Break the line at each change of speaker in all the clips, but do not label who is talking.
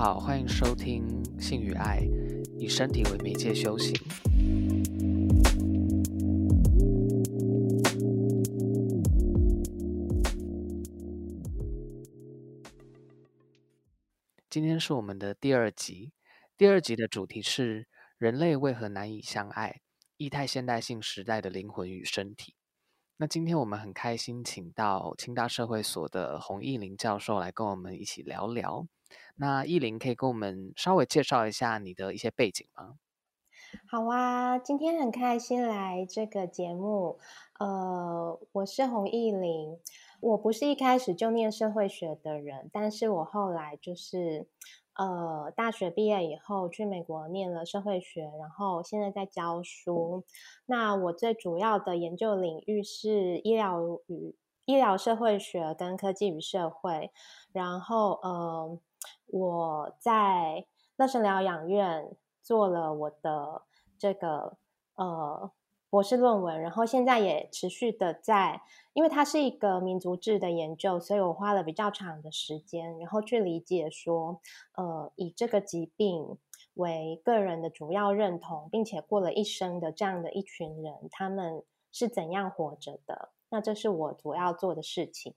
好，欢迎收听《性与爱》，以身体为媒介修行。今天是我们的第二集，第二集的主题是人类为何难以相爱？异态现代性时代的灵魂与身体。那今天我们很开心，请到清大社会所的洪义林教授来跟我们一起聊聊。那义林可以跟我们稍微介绍一下你的一些背景吗？
好啊，今天很开心来这个节目。呃，我是洪义林，我不是一开始就念社会学的人，但是我后来就是呃大学毕业以后去美国念了社会学，然后现在在教书。那我最主要的研究领域是医疗与医疗社会学跟科技与社会，然后呃。我在乐生疗养院做了我的这个呃博士论文，然后现在也持续的在，因为它是一个民族志的研究，所以我花了比较长的时间，然后去理解说，呃，以这个疾病为个人的主要认同，并且过了一生的这样的一群人，他们是怎样活着的？那这是我主要做的事情。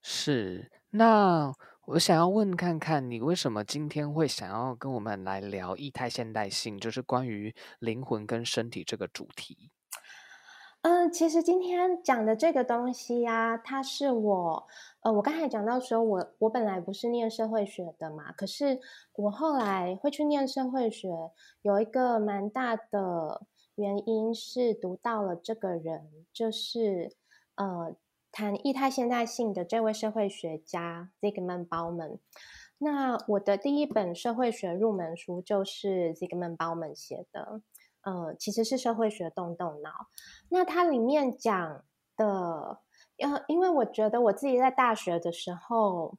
是那。我想要问看看你为什么今天会想要跟我们来聊异态现代性，就是关于灵魂跟身体这个主题。
嗯，其实今天讲的这个东西呀，它是我呃，我刚才讲到说，我我本来不是念社会学的嘛，可是我后来会去念社会学，有一个蛮大的原因是读到了这个人，就是呃。谈异态现代性的这位社会学家 Zygmunt Bauman，那我的第一本社会学入门书就是 Zygmunt Bauman 写的，呃，其实是社会学动动脑。那它里面讲的，呃，因为我觉得我自己在大学的时候，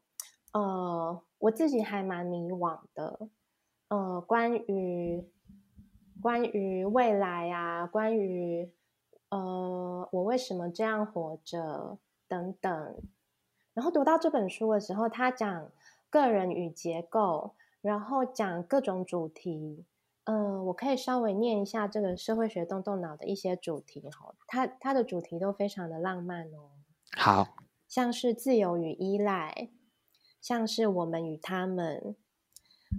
呃，我自己还蛮迷惘的，呃，关于关于未来啊，关于。呃，我为什么这样活着？等等。然后读到这本书的时候，他讲个人与结构，然后讲各种主题。嗯，我可以稍微念一下这个社会学动动脑的一些主题哈。它它的主题都非常的浪漫哦。
好，
像是自由与依赖，像是我们与他们，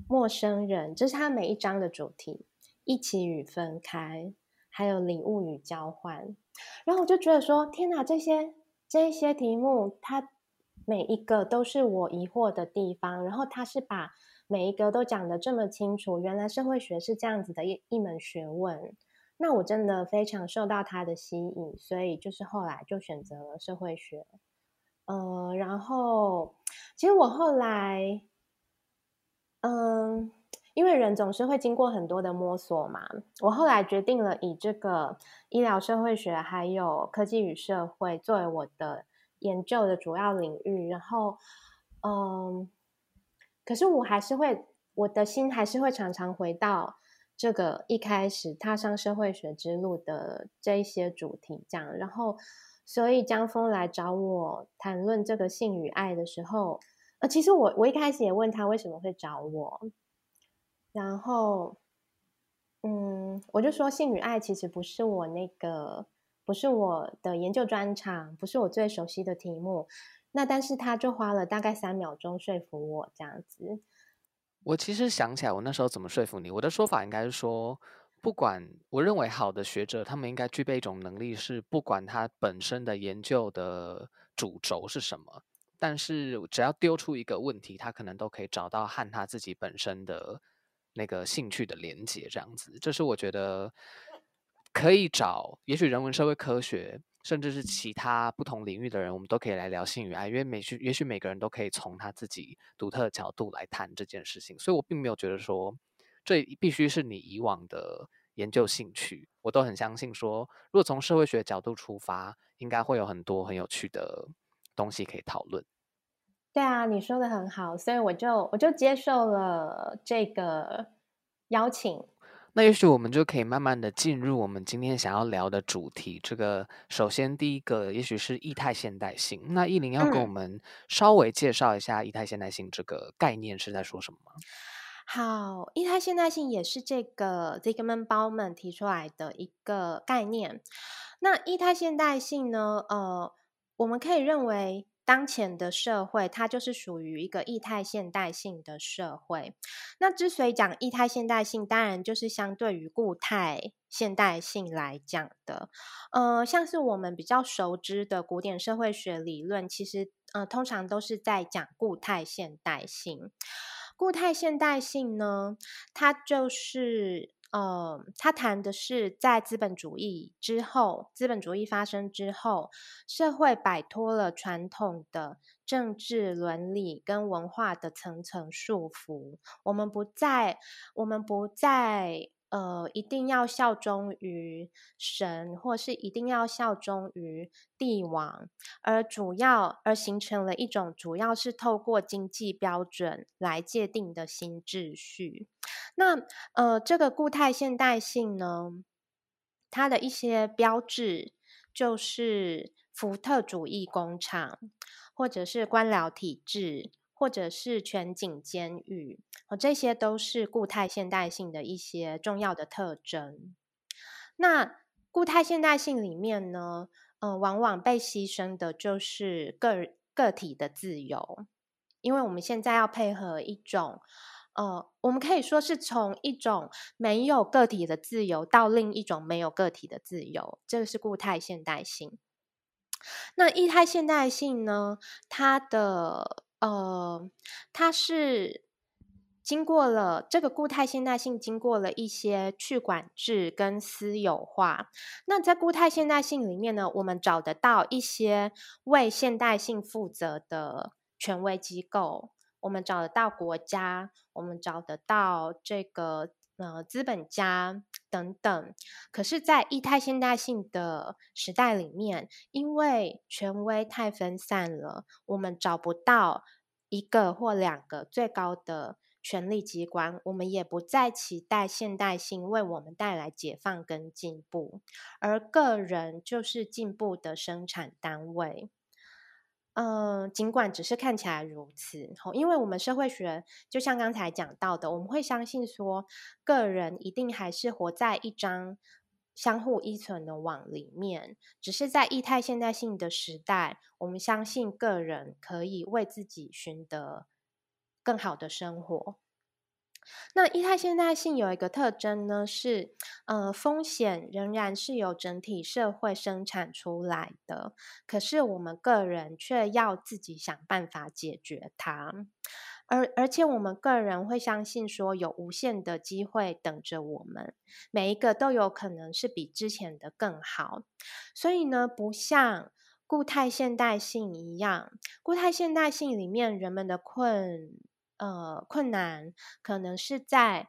陌生人，这是他每一章的主题。一起与分开。还有礼物与交换，然后我就觉得说，天哪，这些这些题目，它每一个都是我疑惑的地方。然后他是把每一个都讲得这么清楚，原来社会学是这样子的一一门学问。那我真的非常受到他的吸引，所以就是后来就选择了社会学。呃，然后其实我后来，嗯。因为人总是会经过很多的摸索嘛，我后来决定了以这个医疗社会学还有科技与社会作为我的研究的主要领域。然后，嗯，可是我还是会，我的心还是会常常回到这个一开始踏上社会学之路的这一些主题，这样。然后，所以江峰来找我谈论这个性与爱的时候，呃，其实我我一开始也问他为什么会找我。然后，嗯，我就说性与爱其实不是我那个，不是我的研究专长，不是我最熟悉的题目。那但是他就花了大概三秒钟说服我这样子。
我其实想起来，我那时候怎么说服你？我的说法应该是说，不管我认为好的学者，他们应该具备一种能力，是不管他本身的研究的主轴是什么，但是只要丢出一个问题，他可能都可以找到和他自己本身的。那个兴趣的连接，这样子，这是我觉得可以找，也许人文社会科学，甚至是其他不同领域的人，我们都可以来聊性与爱，因为每许也许每个人都可以从他自己独特的角度来谈这件事情，所以我并没有觉得说这必须是你以往的研究兴趣，我都很相信说，如果从社会学角度出发，应该会有很多很有趣的东西可以讨论。
对啊，你说的很好，所以我就我就接受了这个邀请。
那也许我们就可以慢慢的进入我们今天想要聊的主题。这个首先第一个，也许是异态现代性。那意林要跟我们稍微介绍一下异态现代性这个概念是在说什么吗？
好，异态现代性也是这个 Zygmunt Bauman 提出来的一个概念。那异态现代性呢？呃，我们可以认为。当前的社会，它就是属于一个异态现代性的社会。那之所以讲异态现代性，当然就是相对于固态现代性来讲的。呃，像是我们比较熟知的古典社会学理论，其实呃，通常都是在讲固态现代性。固态现代性呢，它就是。呃，他谈的是在资本主义之后，资本主义发生之后，社会摆脱了传统的政治伦理跟文化的层层束缚，我们不再，我们不再。呃，一定要效忠于神，或是一定要效忠于帝王，而主要而形成了一种主要是透过经济标准来界定的新秩序。那呃，这个固态现代性呢，它的一些标志就是福特主义工厂，或者是官僚体制。或者是全景监狱，哦，这些都是固态现代性的一些重要的特征。那固态现代性里面呢，呃，往往被牺牲的就是个个体的自由，因为我们现在要配合一种，呃，我们可以说是从一种没有个体的自由到另一种没有个体的自由，这个是固态现代性。那异态现代性呢，它的呃，它是经过了这个固态现代性，经过了一些去管制跟私有化。那在固态现代性里面呢，我们找得到一些为现代性负责的权威机构，我们找得到国家，我们找得到这个。呃，资本家等等，可是，在异态现代性的时代里面，因为权威太分散了，我们找不到一个或两个最高的权力机关，我们也不再期待现代性为我们带来解放跟进步，而个人就是进步的生产单位。嗯，尽管只是看起来如此，因为我们社会学就像刚才讲到的，我们会相信说，个人一定还是活在一张相互依存的网里面，只是在异态现代性的时代，我们相信个人可以为自己寻得更好的生活。那一态现代性有一个特征呢，是呃风险仍然是由整体社会生产出来的，可是我们个人却要自己想办法解决它，而而且我们个人会相信说有无限的机会等着我们，每一个都有可能是比之前的更好，所以呢，不像固态现代性一样，固态现代性里面人们的困。呃，困难可能是在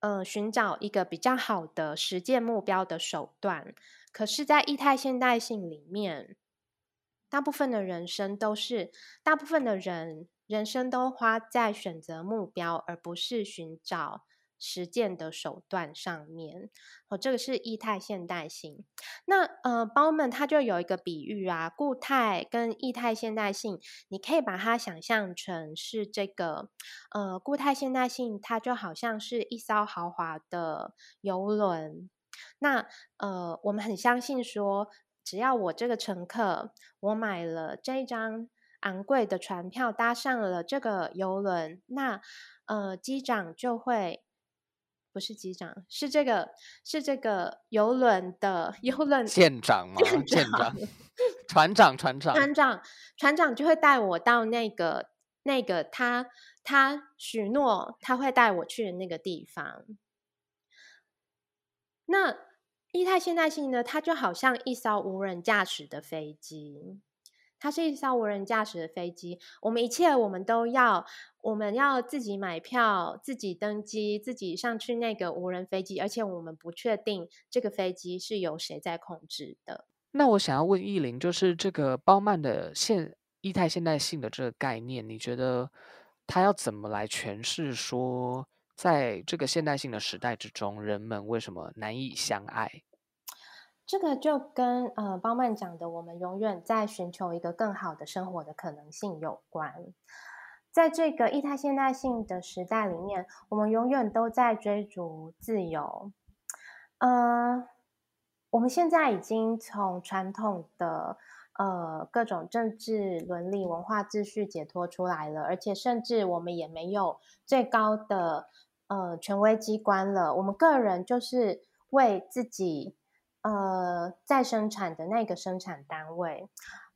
呃寻找一个比较好的实践目标的手段。可是，在异态现代性里面，大部分的人生都是大部分的人人生都花在选择目标，而不是寻找。实践的手段上面，哦，这个是异态现代性。那呃，包们他就有一个比喻啊，固态跟异态现代性，你可以把它想象成是这个呃，固态现代性，它就好像是一艘豪华的游轮。那呃，我们很相信说，只要我这个乘客，我买了这一张昂贵的船票，搭上了这个游轮，那呃，机长就会。不是机长，是这个是这个游轮的游轮
舰长吗？舰长，船长，船长，
船长，船长就会带我到那个那个他他许诺他会带我去的那个地方。那一态现代性呢？它就好像一艘无人驾驶的飞机。它是一艘无人驾驶的飞机，我们一切我们都要，我们要自己买票、自己登机、自己上去那个无人飞机，而且我们不确定这个飞机是由谁在控制的。
那我想要问艺林，就是这个包曼的现异态现代性的这个概念，你觉得他要怎么来诠释说在这个现代性的时代之中，人们为什么难以相爱？
这个就跟呃包曼讲的，我们永远在寻求一个更好的生活的可能性有关。在这个异态现代性的时代里面，我们永远都在追逐自由。呃，我们现在已经从传统的呃各种政治伦理文化秩序解脱出来了，而且甚至我们也没有最高的呃权威机关了。我们个人就是为自己呃在生产的那个生产单位，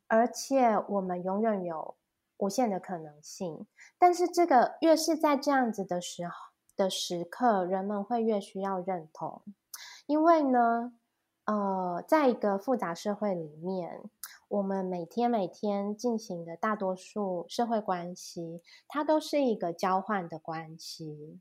而且我们永远有无限的可能性。但是这个越是在这样子的时候的时刻，人们会越需要认同。因为呢，呃，在一个复杂社会里面，我们每天每天进行的大多数社会关系，它都是一个交换的关系。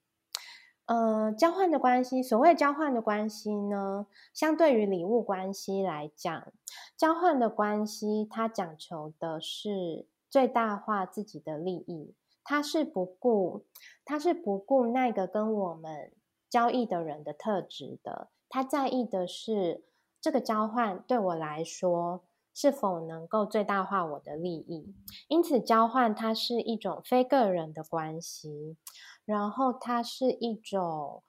呃，交换的关系，所谓交换的关系呢，相对于礼物关系来讲，交换的关系它讲求的是最大化自己的利益，它是不顾，它是不顾那个跟我们交易的人的特质的。他在意的是这个交换对我来说是否能够最大化我的利益，因此交换它是一种非个人的关系，然后它是一种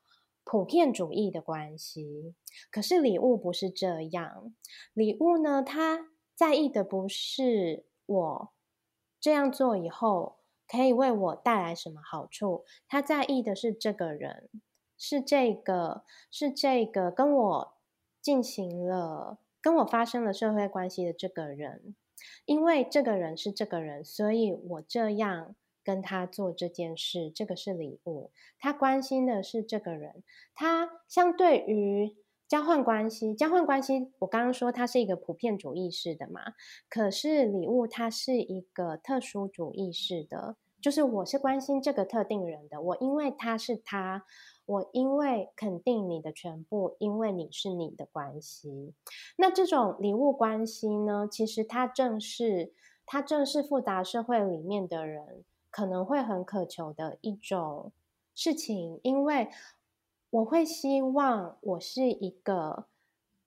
普遍主义的关系。可是礼物不是这样，礼物呢，他在意的不是我这样做以后可以为我带来什么好处，他在意的是这个人。是这个，是这个跟我进行了、跟我发生了社会关系的这个人，因为这个人是这个人，所以我这样跟他做这件事，这个是礼物。他关心的是这个人，他相对于交换关系，交换关系，我刚刚说它是一个普遍主义式的嘛，可是礼物它是一个特殊主义式的，就是我是关心这个特定人的，我因为他是他。我因为肯定你的全部，因为你是你的关系，那这种礼物关系呢？其实它正是它正是复杂社会里面的人可能会很渴求的一种事情，因为我会希望我是一个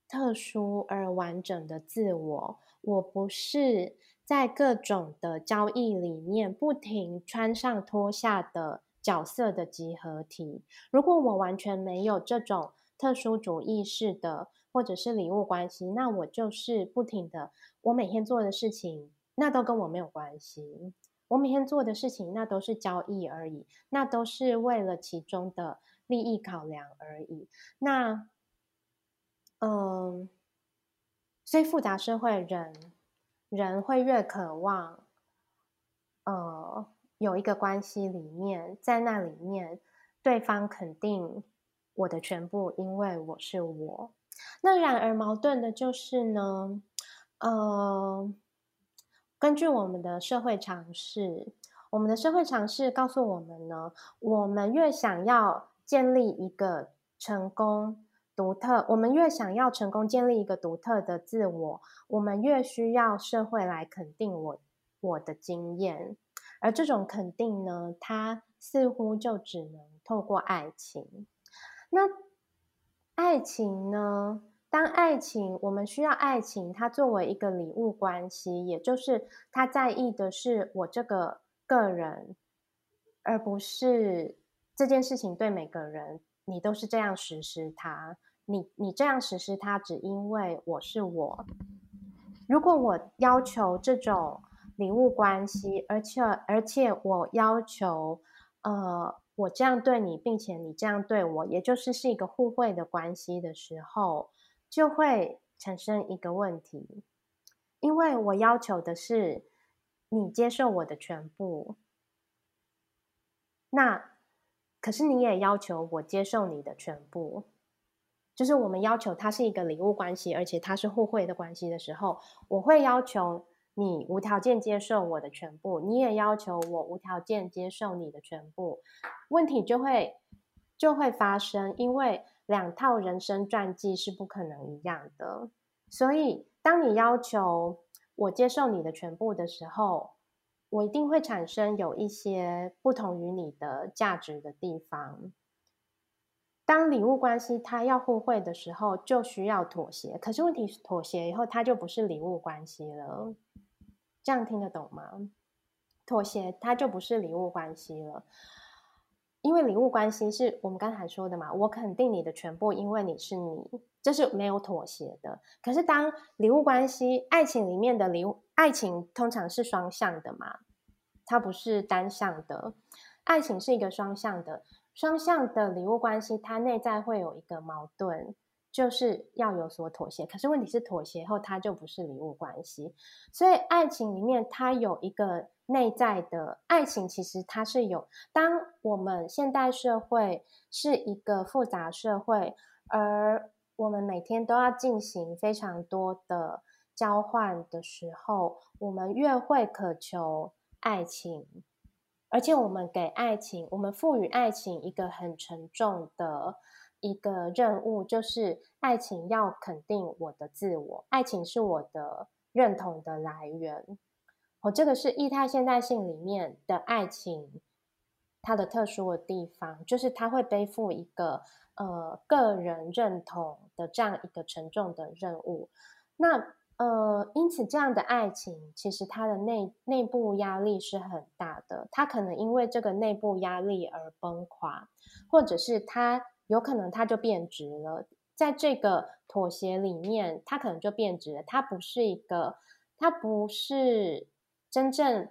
特殊而完整的自我，我不是在各种的交易里面不停穿上脱下的。角色的集合体。如果我完全没有这种特殊主义式的，或者是礼物关系，那我就是不停的，我每天做的事情，那都跟我没有关系。我每天做的事情，那都是交易而已，那都是为了其中的利益考量而已。那，嗯，所以复杂社会人，人会越渴望，呃。有一个关系里面，在那里面，对方肯定我的全部，因为我是我。那然而矛盾的就是呢，呃，根据我们的社会常识，我们的社会常识告诉我们呢，我们越想要建立一个成功、独特，我们越想要成功建立一个独特的自我，我们越需要社会来肯定我我的经验。而这种肯定呢，它似乎就只能透过爱情。那爱情呢？当爱情，我们需要爱情，它作为一个礼物关系，也就是他在意的是我这个个人，而不是这件事情对每个人你都是这样实施它。你你这样实施它，只因为我是我。如果我要求这种。礼物关系，而且而且我要求，呃，我这样对你，并且你这样对我，也就是是一个互惠的关系的时候，就会产生一个问题，因为我要求的是你接受我的全部，那可是你也要求我接受你的全部，就是我们要求它是一个礼物关系，而且它是互惠的关系的时候，我会要求。你无条件接受我的全部，你也要求我无条件接受你的全部，问题就会就会发生，因为两套人生传记是不可能一样的。所以，当你要求我接受你的全部的时候，我一定会产生有一些不同于你的价值的地方。当礼物关系它要互惠的时候，就需要妥协。可是问题是，妥协以后，它就不是礼物关系了。这样听得懂吗？妥协，它就不是礼物关系了。因为礼物关系是我们刚才说的嘛，我肯定你的全部，因为你是你，这是没有妥协的。可是当礼物关系，爱情里面的礼物，爱情通常是双向的嘛，它不是单向的。爱情是一个双向的，双向的礼物关系，它内在会有一个矛盾，就是要有所妥协。可是问题是，妥协后它就不是礼物关系。所以爱情里面它有一个。内在的爱情其实它是有，当我们现代社会是一个复杂社会，而我们每天都要进行非常多的交换的时候，我们越会渴求爱情，而且我们给爱情，我们赋予爱情一个很沉重的一个任务，就是爱情要肯定我的自我，爱情是我的认同的来源。哦，这个是异态现代性里面的爱情，它的特殊的地方就是它会背负一个呃个人认同的这样一个沉重的任务。那呃，因此这样的爱情其实它的内内部压力是很大的，它可能因为这个内部压力而崩垮，或者是它有可能它就变质了。在这个妥协里面，它可能就变质了。它不是一个，它不是。真正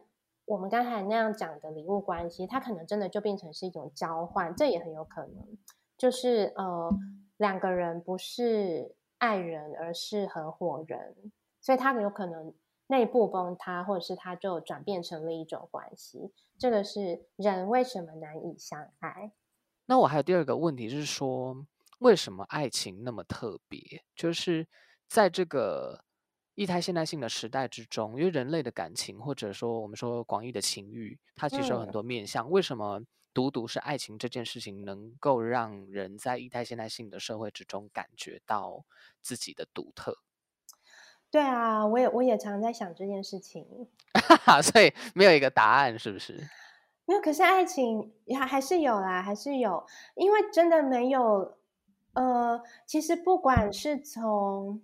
我们刚才那样讲的礼物关系，它可能真的就变成是一种交换，这也很有可能。就是呃，两个人不是爱人，而是合伙人，所以他有可能内部崩塌，或者是他就转变成了一种关系。这个是人为什么难以相爱？
那我还有第二个问题，是说为什么爱情那么特别？就是在这个。异态现代性的时代之中，因为人类的感情，或者说我们说广义的情欲，它其实有很多面向。为什么独独是爱情这件事情能够让人在异态现代性的社会之中感觉到自己的独特？
对啊，我也我也常在想这件事情。
所以没有一个答案，是不是？
没有，可是爱情还还是有啦，还是有，因为真的没有。呃，其实不管是从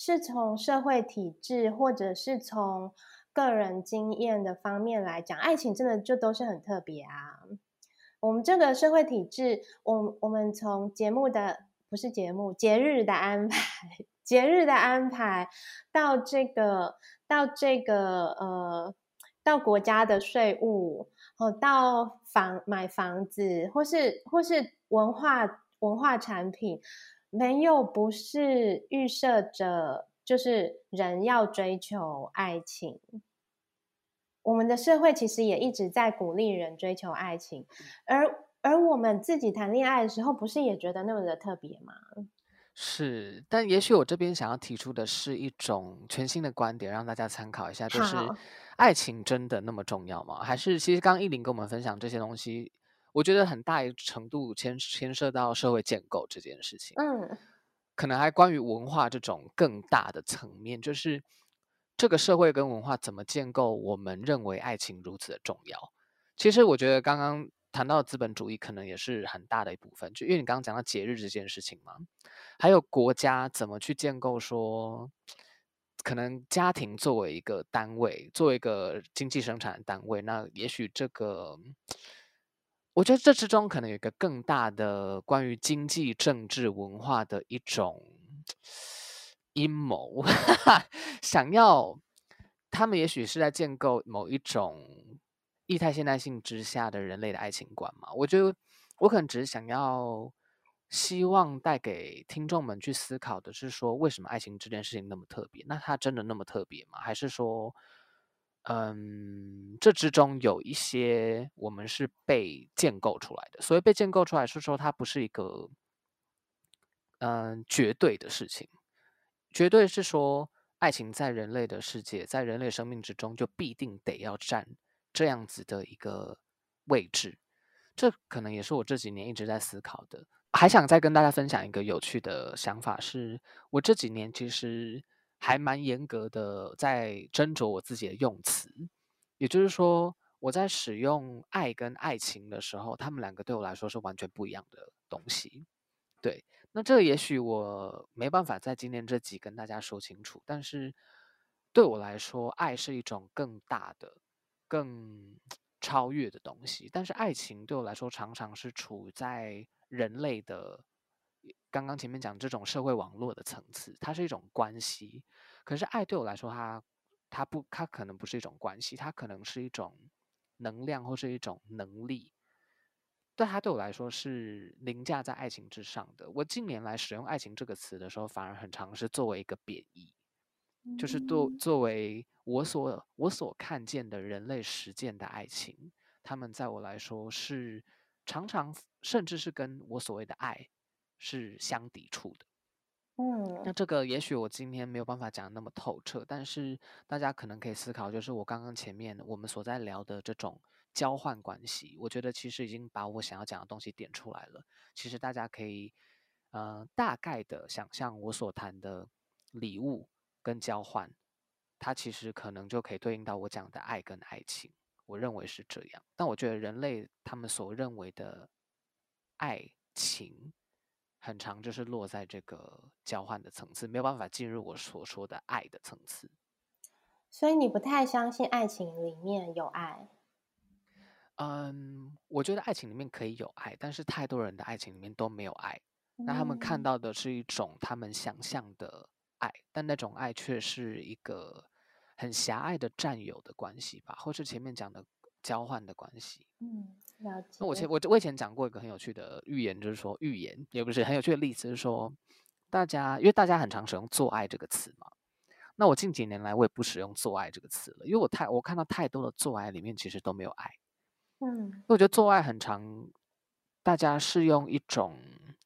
是从社会体制，或者是从个人经验的方面来讲，爱情真的就都是很特别啊。我们这个社会体制，我我们从节目的不是节目，节日的安排，节日的安排，到这个到这个呃，到国家的税务，哦，到房买房子，或是或是文化文化产品。没有，不是预设着，就是人要追求爱情。我们的社会其实也一直在鼓励人追求爱情，而而我们自己谈恋爱的时候，不是也觉得那么的特别吗？
是，但也许我这边想要提出的是一种全新的观点，让大家参考一下，就是爱情真的那么重要吗？还是其实刚依林跟我们分享这些东西？我觉得很大一程度牵牵涉到社会建构这件事情，嗯，可能还关于文化这种更大的层面，就是这个社会跟文化怎么建构，我们认为爱情如此的重要。其实我觉得刚刚谈到资本主义，可能也是很大的一部分，就因为你刚刚讲到节日这件事情嘛，还有国家怎么去建构，说可能家庭作为一个单位，作为一个经济生产的单位，那也许这个。我觉得这之中可能有一个更大的关于经济、政治、文化的一种阴谋，想要他们也许是在建构某一种异态现代性之下的人类的爱情观嘛？我觉得我可能只是想要希望带给听众们去思考的是说，为什么爱情这件事情那么特别？那它真的那么特别吗？还是说？嗯，这之中有一些我们是被建构出来的，所以被建构出来是说它不是一个嗯绝对的事情，绝对是说爱情在人类的世界，在人类生命之中就必定得要占这样子的一个位置，这可能也是我这几年一直在思考的。还想再跟大家分享一个有趣的想法，是我这几年其实。还蛮严格的，在斟酌我自己的用词。也就是说，我在使用爱跟爱情的时候，他们两个对我来说是完全不一样的东西。对，那这也许我没办法在今天这集跟大家说清楚，但是对我来说，爱是一种更大的、更超越的东西。但是爱情对我来说，常常是处在人类的刚刚前面讲这种社会网络的层次，它是一种关系。可是爱对我来说，它它不，它可能不是一种关系，它可能是一种。能量或是一种能力，但它对我来说是凌驾在爱情之上的。我近年来使用“爱情”这个词的时候，反而很常是作为一个贬义，就是作作为我所我所看见的人类实践的爱情，他们在我来说是常常甚至是跟我所谓的爱是相抵触的。
嗯，
那这个也许我今天没有办法讲那么透彻，但是大家可能可以思考，就是我刚刚前面我们所在聊的这种交换关系，我觉得其实已经把我想要讲的东西点出来了。其实大家可以，呃，大概的想象我所谈的礼物跟交换，它其实可能就可以对应到我讲的爱跟爱情。我认为是这样，但我觉得人类他们所认为的爱情。很长，就是落在这个交换的层次，没有办法进入我所说的爱的层次。
所以你不太相信爱情里面有爱？
嗯，我觉得爱情里面可以有爱，但是太多人的爱情里面都没有爱。那他们看到的是一种他们想象的爱，但那种爱却是一个很狭隘的占有的关系吧，或是前面讲的交换的关系。
嗯。
那我前我我以前讲过一个很有趣的寓言，就是说寓言也不是很有趣的例子，是说大家因为大家很常使用“做爱”这个词嘛。那我近几年来我也不使用“做爱”这个词了，因为我太我看到太多的“做爱”里面其实都没有爱。
嗯，
我觉得“做爱”很常，大家是用一种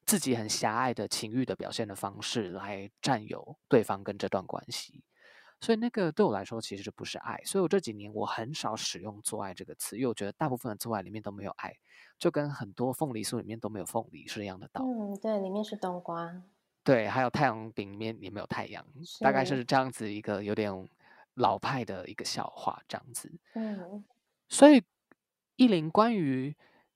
自己很狭隘的情欲的表现的方式来占有对方跟这段关系。所以那个对我来说其实不是爱，所以我这几年我很少使用“做爱”这个词，因为我觉得大部分的做爱里面都没有爱，就跟很多凤梨酥里面都没有凤梨是一样的道理。
嗯，对，里面是冬瓜。
对，还有太阳饼里面也没有太阳，大概是这样子一个有点老派的一个笑话这样子。
嗯，
所以意林关于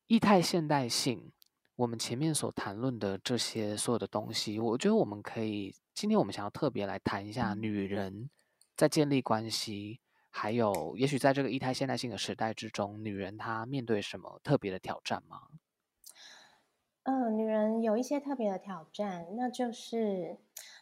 异态现代性，我们前面所谈论的这些所有的东西，我觉得我们可以今天我们想要特别来谈一下女人。在建立关系，还有也许在这个一胎现代性的时代之中，女人她面对什么特别的挑战吗？
嗯，女人有一些特别的挑战，那就是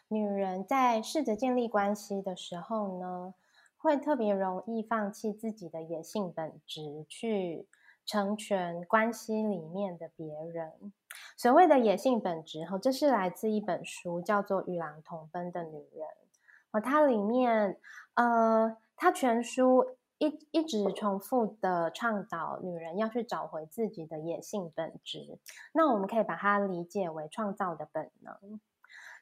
女人在试着建立关系的时候呢，会特别容易放弃自己的野性本质，去成全关系里面的别人。所谓的野性本质，哈，这是来自一本书，叫做《与狼同奔的女人》。它里面，呃，它全书一一直重复的倡导女人要去找回自己的野性本质。那我们可以把它理解为创造的本能。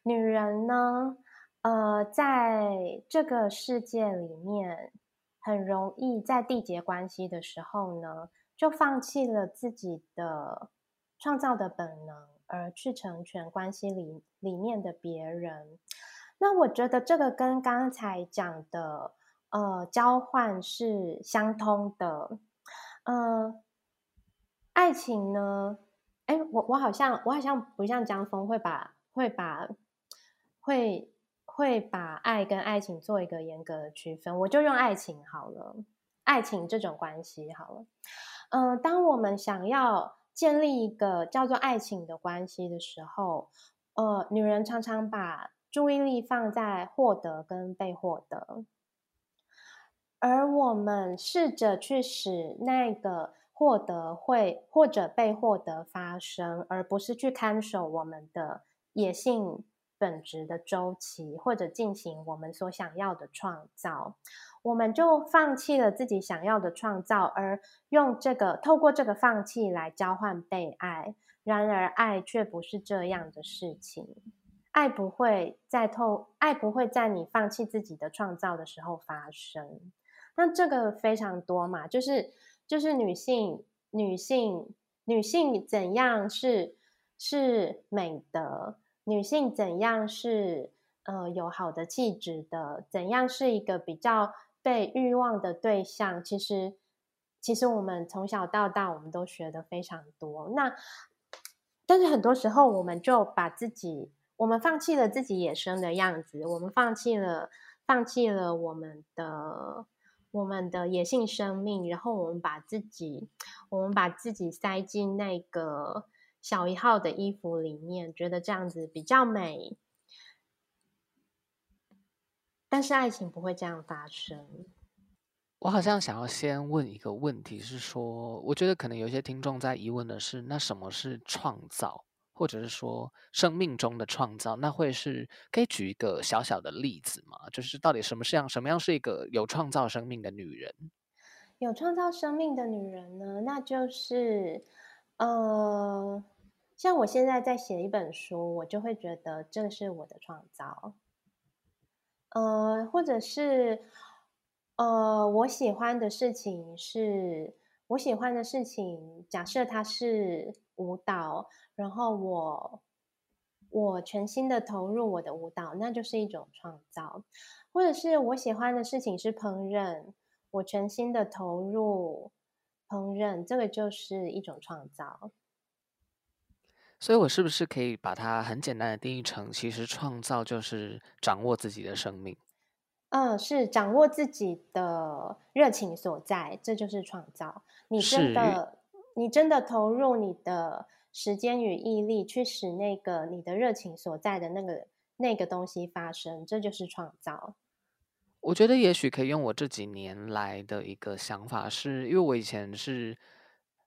女人呢，呃，在这个世界里面，很容易在缔结关系的时候呢，就放弃了自己的创造的本能，而去成全关系里里面的别人。那我觉得这个跟刚才讲的呃交换是相通的，呃，爱情呢，哎，我我好像我好像不像江峰会把会把会会把爱跟爱情做一个严格的区分，我就用爱情好了，爱情这种关系好了，嗯，当我们想要建立一个叫做爱情的关系的时候，呃，女人常常把注意力放在获得跟被获得，而我们试着去使那个获得会或者被获得发生，而不是去看守我们的野性本质的周期，或者进行我们所想要的创造，我们就放弃了自己想要的创造，而用这个透过这个放弃来交换被爱。然而，爱却不是这样的事情。爱不会在透，爱不会在你放弃自己的创造的时候发生。那这个非常多嘛，就是就是女性，女性，女性怎样是是美的？女性怎样是呃有好的气质的？怎样是一个比较被欲望的对象？其实其实我们从小到大，我们都学的非常多。那但是很多时候，我们就把自己，我们放弃了自己野生的样子，我们放弃了，放弃了我们的我们的野性生命，然后我们把自己，我们把自己塞进那个小一号的衣服里面，觉得这样子比较美。但是爱情不会这样发生。
我好像想要先问一个问题，是说，我觉得可能有些听众在疑问的是，那什么是创造，或者是说生命中的创造？那会是可以举一个小小的例子吗？就是到底什么是样，什么样是一个有创造生命的女人？
有创造生命的女人呢？那就是，呃，像我现在在写一本书，我就会觉得这是我的创造。呃，或者是，呃，我喜欢的事情是，我喜欢的事情，假设它是舞蹈，然后我我全心的投入我的舞蹈，那就是一种创造；或者是我喜欢的事情是烹饪，我全心的投入烹饪，这个就是一种创造。
所以，我是不是可以把它很简单的定义成，其实创造就是掌握自己的生命？
嗯，是掌握自己的热情所在，这就是创造。你真的，你真的投入你的时间与毅力，去使那个你的热情所在的那个那个东西发生，这就是创造。
我觉得也许可以用我这几年来的一个想法，是因为我以前是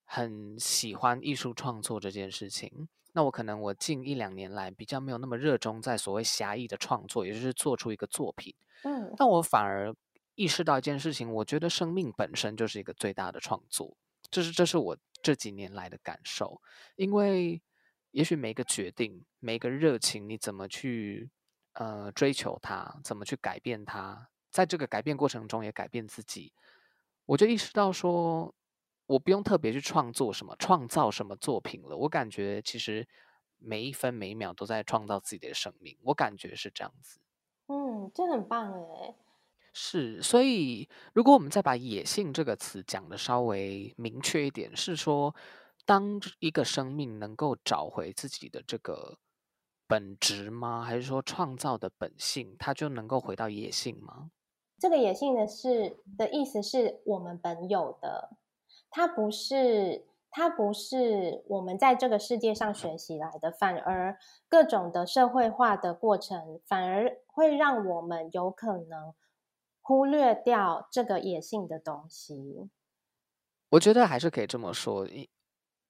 很喜欢艺术创作这件事情。那我可能我近一两年来比较没有那么热衷在所谓狭义的创作，也就是做出一个作品。嗯，但我反而意识到一件事情，我觉得生命本身就是一个最大的创作。这是这是我这几年来的感受。因为也许每个决定、每个热情，你怎么去呃追求它，怎么去改变它，在这个改变过程中也改变自己，我就意识到说。我不用特别去创作什么、创造什么作品了。我感觉其实每一分每一秒都在创造自己的生命。我感觉是这样子。
嗯，这很棒哎。
是，所以如果我们再把“野性”这个词讲的稍微明确一点，是说当一个生命能够找回自己的这个本质吗？还是说创造的本性，它就能够回到野性吗？
这个野性的是的意思是我们本有的。它不是，它不是我们在这个世界上学习来的，反而各种的社会化的过程，反而会让我们有可能忽略掉这个野性的东西。
我觉得还是可以这么说。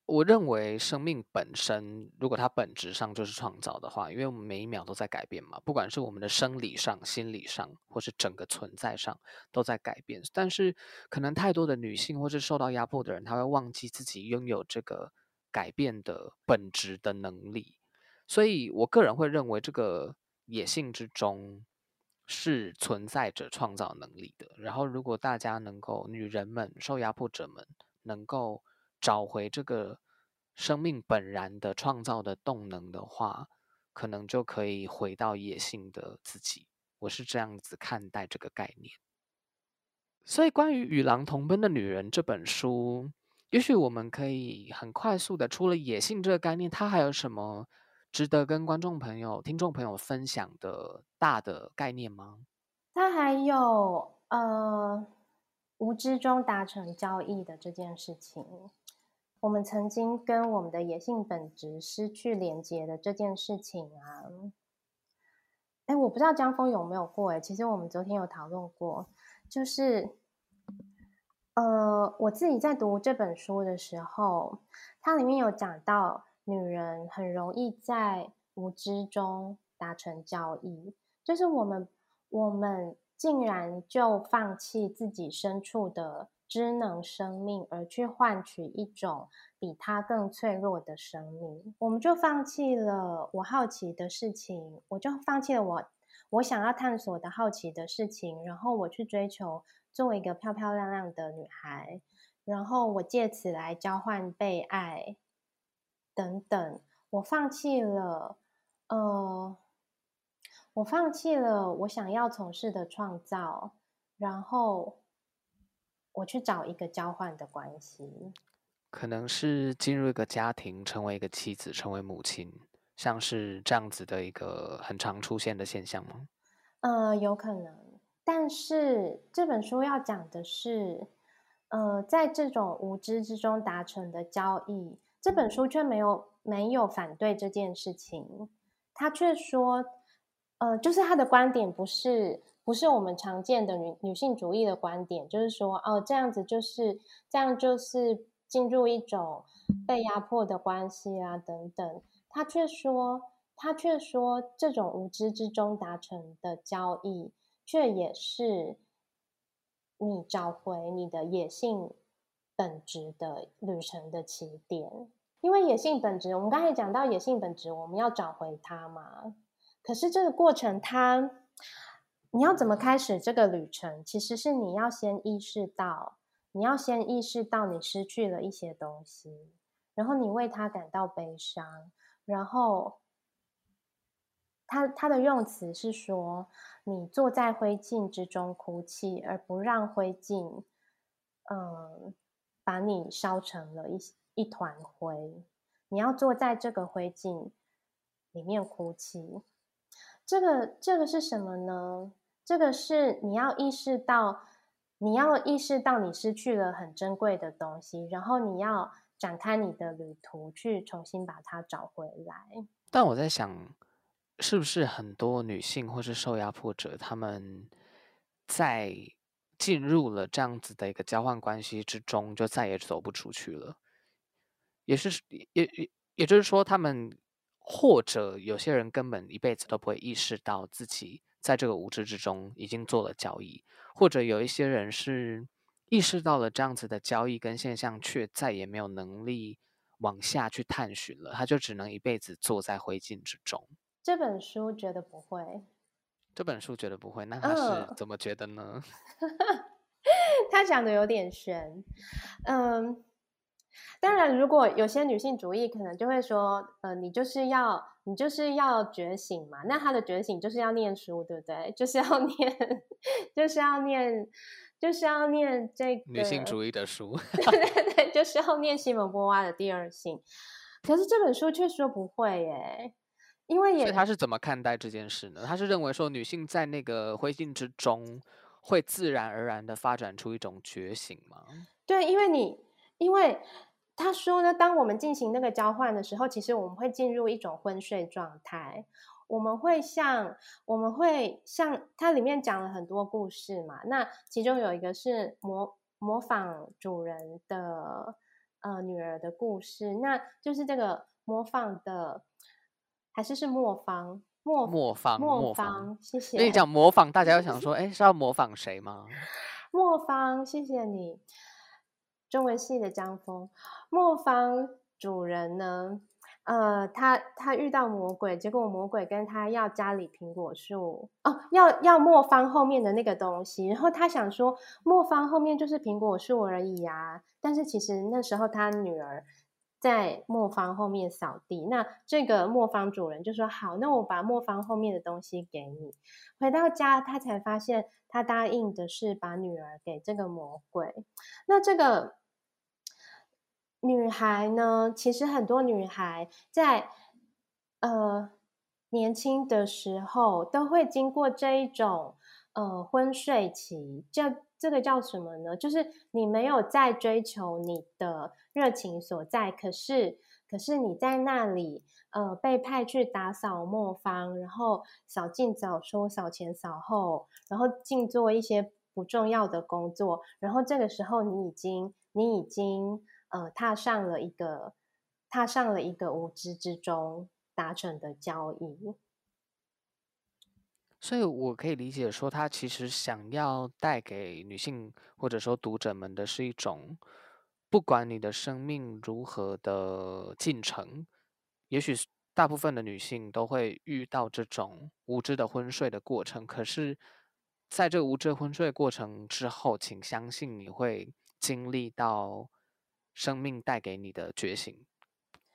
我认为生命本身，如果它本质上就是创造的话，因为我们每一秒都在改变嘛，不管是我们的生理上、心理上，或是整个存在上都在改变。但是，可能太多的女性或是受到压迫的人，她会忘记自己拥有这个改变的本质的能力。所以我个人会认为，这个野性之中是存在着创造能力的。然后，如果大家能够，女人们、受压迫者们能够。找回这个生命本然的创造的动能的话，可能就可以回到野性的自己。我是这样子看待这个概念。所以，关于《与狼同奔的女人》这本书，也许我们可以很快速的，除了野性这个概念，它还有什么值得跟观众朋友、听众朋友分享的大的概念吗？
它还有呃，无知中达成交易的这件事情。我们曾经跟我们的野性本质失去连接的这件事情啊，哎，我不知道江峰有没有过哎。其实我们昨天有讨论过，就是，呃，我自己在读这本书的时候，它里面有讲到，女人很容易在无知中达成交易，就是我们，我们竟然就放弃自己深处的。知能生命，而去换取一种比它更脆弱的生命，我们就放弃了我好奇的事情，我就放弃了我我想要探索的好奇的事情，然后我去追求作为一个漂漂亮亮的女孩，然后我借此来交换被爱等等，我放弃了，呃，我放弃了我想要从事的创造，然后。我去找一个交换的关系，
可能是进入一个家庭，成为一个妻子，成为母亲，像是这样子的一个很常出现的现象吗？
呃，有可能。但是这本书要讲的是，呃，在这种无知之中达成的交易，这本书却没有没有反对这件事情，他却说，呃，就是他的观点不是。不是我们常见的女女性主义的观点，就是说，哦，这样子就是这样，就是进入一种被压迫的关系啊，等等。他却说，他却说，这种无知之中达成的交易，却也是你找回你的野性本质的旅程的起点。因为野性本质，我们刚才讲到野性本质，我们要找回它嘛。可是这个过程，它。你要怎么开始这个旅程？其实是你要先意识到，你要先意识到你失去了一些东西，然后你为他感到悲伤，然后他他的用词是说，你坐在灰烬之中哭泣，而不让灰烬，嗯，把你烧成了一一团灰。你要坐在这个灰烬里面哭泣。这个这个是什么呢？这个是你要意识到，你要意识到你失去了很珍贵的东西，然后你要展开你的旅途去重新把它找回来。
但我在想，是不是很多女性或是受压迫者，他们在进入了这样子的一个交换关系之中，就再也走不出去了？也是也也也就是说，他们。或者有些人根本一辈子都不会意识到自己在这个无知之中已经做了交易，或者有一些人是意识到了这样子的交易跟现象，却再也没有能力往下去探寻了，他就只能一辈子坐在灰烬之中。
这本书觉得不会，
这本书觉得不会，那他是怎么觉得呢？
他讲的有点悬，嗯。当然，如果有些女性主义可能就会说，呃，你就是要你就是要觉醒嘛。那她的觉醒就是要念书，对不对？就是要念，就是要念，就是要念这个
女性主义的书。
对对对，就是要念西蒙波娃的《第二性》。可是这本书却说不会耶，因为也
他是怎么看待这件事呢？他是认为说女性在那个灰烬之中会自然而然的发展出一种觉醒吗？
对，因为你因为。他说呢，当我们进行那个交换的时候，其实我们会进入一种昏睡状态。我们会像，我们会像，它里面讲了很多故事嘛。那其中有一个是模模仿主人的呃女儿的故事，那就是这个模仿的还是是磨坊磨
磨坊磨
坊，谢谢。
跟你讲模仿，大家又想说，哎，是要模仿谁吗？
磨坊，谢谢你。中文系的江峰，磨坊主人呢？呃，他他遇到魔鬼，结果魔鬼跟他要家里苹果树哦，要要磨坊后面的那个东西。然后他想说，磨坊后面就是苹果树而已啊。但是其实那时候他女儿在磨坊后面扫地。那这个磨坊主人就说：“好，那我把磨坊后面的东西给你。”回到家，他才发现。他答应的是把女儿给这个魔鬼。那这个女孩呢？其实很多女孩在呃年轻的时候都会经过这一种呃昏睡期。叫这个叫什么呢？就是你没有在追求你的热情所在，可是可是你在那里。呃，被派去打扫磨坊，然后扫进扫出、扫前扫后，然后尽做一些不重要的工作。然后这个时候，你已经，你已经，呃，踏上了一个，踏上了一个无知之中达成的交易。
所以，我可以理解说，他其实想要带给女性或者说读者们的是一种，不管你的生命如何的进程。也许大部分的女性都会遇到这种无知的昏睡的过程，可是，在这个无知昏睡过程之后，请相信你会经历到生命带给你的觉醒。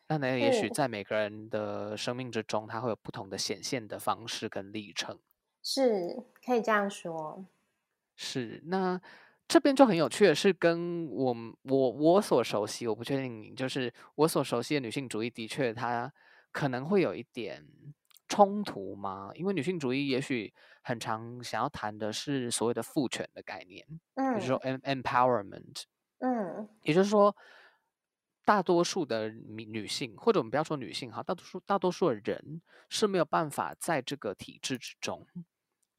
那呢，也许在每个人的生命之中，它会有不同的显现的方式跟历程。
是可以这样说。
是那。这边就很有趣的是，跟我我我所熟悉，我不确定，就是我所熟悉的女性主义，的确它可能会有一点冲突吗？因为女性主义也许很常想要谈的是所谓的父权的概念，嗯，就是说 empowerment，嗯，也就是说，大多数的女女性，或者我们不要说女性哈，大多数大多数的人是没有办法在这个体制之中。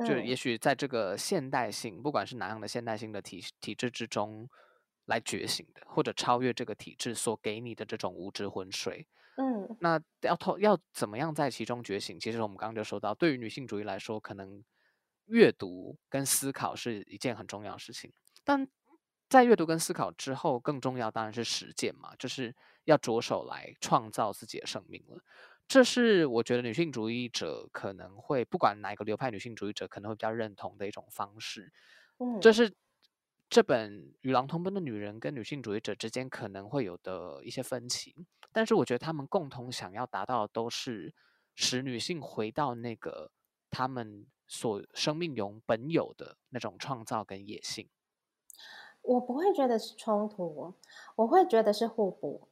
就也许在这个现代性，不管是哪样的现代性的体体制之中来觉醒的，或者超越这个体制所给你的这种无知浑水，嗯，那要透要怎么样在其中觉醒？其实我们刚刚就说到，对于女性主义来说，可能阅读跟思考是一件很重要的事情。但在阅读跟思考之后，更重要当然是实践嘛，就是要着手来创造自己的生命了。这是我觉得女性主义者可能会不管哪一个流派，女性主义者可能会比较认同的一种方式。嗯，这是这本《与狼同奔的女人》跟女性主义者之间可能会有的一些分歧，但是我觉得他们共同想要达到的都是使女性回到那个他们所生命中本有的那种创造跟野性。
我不会觉得是冲突，我会觉得是互补。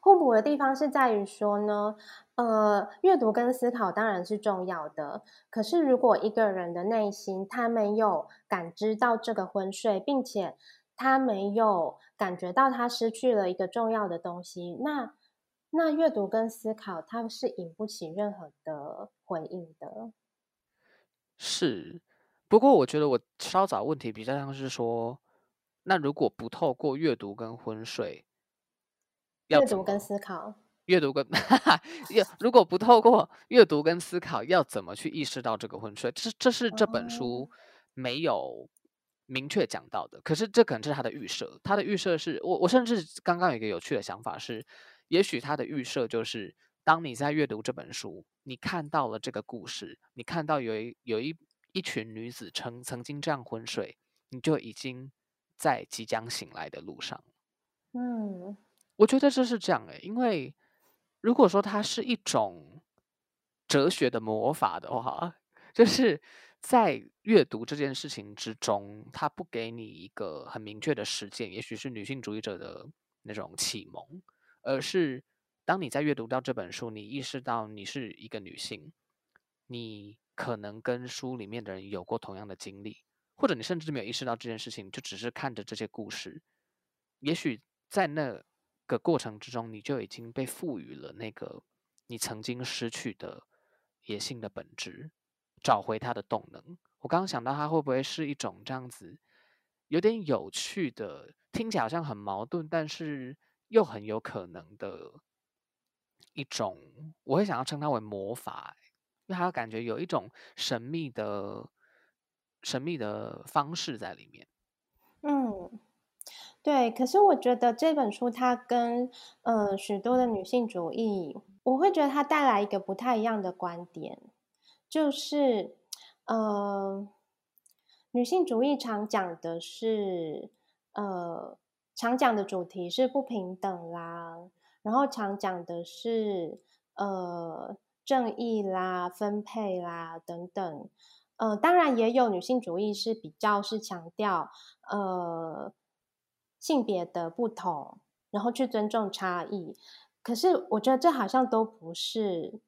互补的地方是在于说呢，呃，阅读跟思考当然是重要的。可是，如果一个人的内心他没有感知到这个昏睡，并且他没有感觉到他失去了一个重要的东西，那那阅读跟思考它是引不起任何的回应的。
是，不过我觉得我稍早问题比较像是说，那如果不透过阅读跟昏睡。
阅读跟思考，
阅读跟 要，如果不透过阅读跟思考，要怎么去意识到这个昏睡？这这是这本书没有明确讲到的。可是这可能是他的预设，他的预设是我我甚至刚刚有一个有趣的想法是，也许他的预设就是，当你在阅读这本书，你看到了这个故事，你看到有一有一一群女子曾曾经这样昏睡，你就已经在即将醒来的路上。嗯。我觉得这是这样诶，因为如果说它是一种哲学的魔法的话，就是在阅读这件事情之中，它不给你一个很明确的实践，也许是女性主义者的那种启蒙，而是当你在阅读到这本书，你意识到你是一个女性，你可能跟书里面的人有过同样的经历，或者你甚至没有意识到这件事情，就只是看着这些故事，也许在那。个过程之中，你就已经被赋予了那个你曾经失去的野性的本质，找回它的动能。我刚刚想到，它会不会是一种这样子有点有趣的，听起来好像很矛盾，但是又很有可能的一种，我会想要称它为魔法，因为它感觉有一种神秘的、神秘的方式在里面。嗯。
对，可是我觉得这本书它跟呃许多的女性主义，我会觉得它带来一个不太一样的观点，就是呃女性主义常讲的是呃常讲的主题是不平等啦，然后常讲的是呃正义啦、分配啦等等，呃当然也有女性主义是比较是强调呃。性别的不同，然后去尊重差异。可是我觉得这好像都不是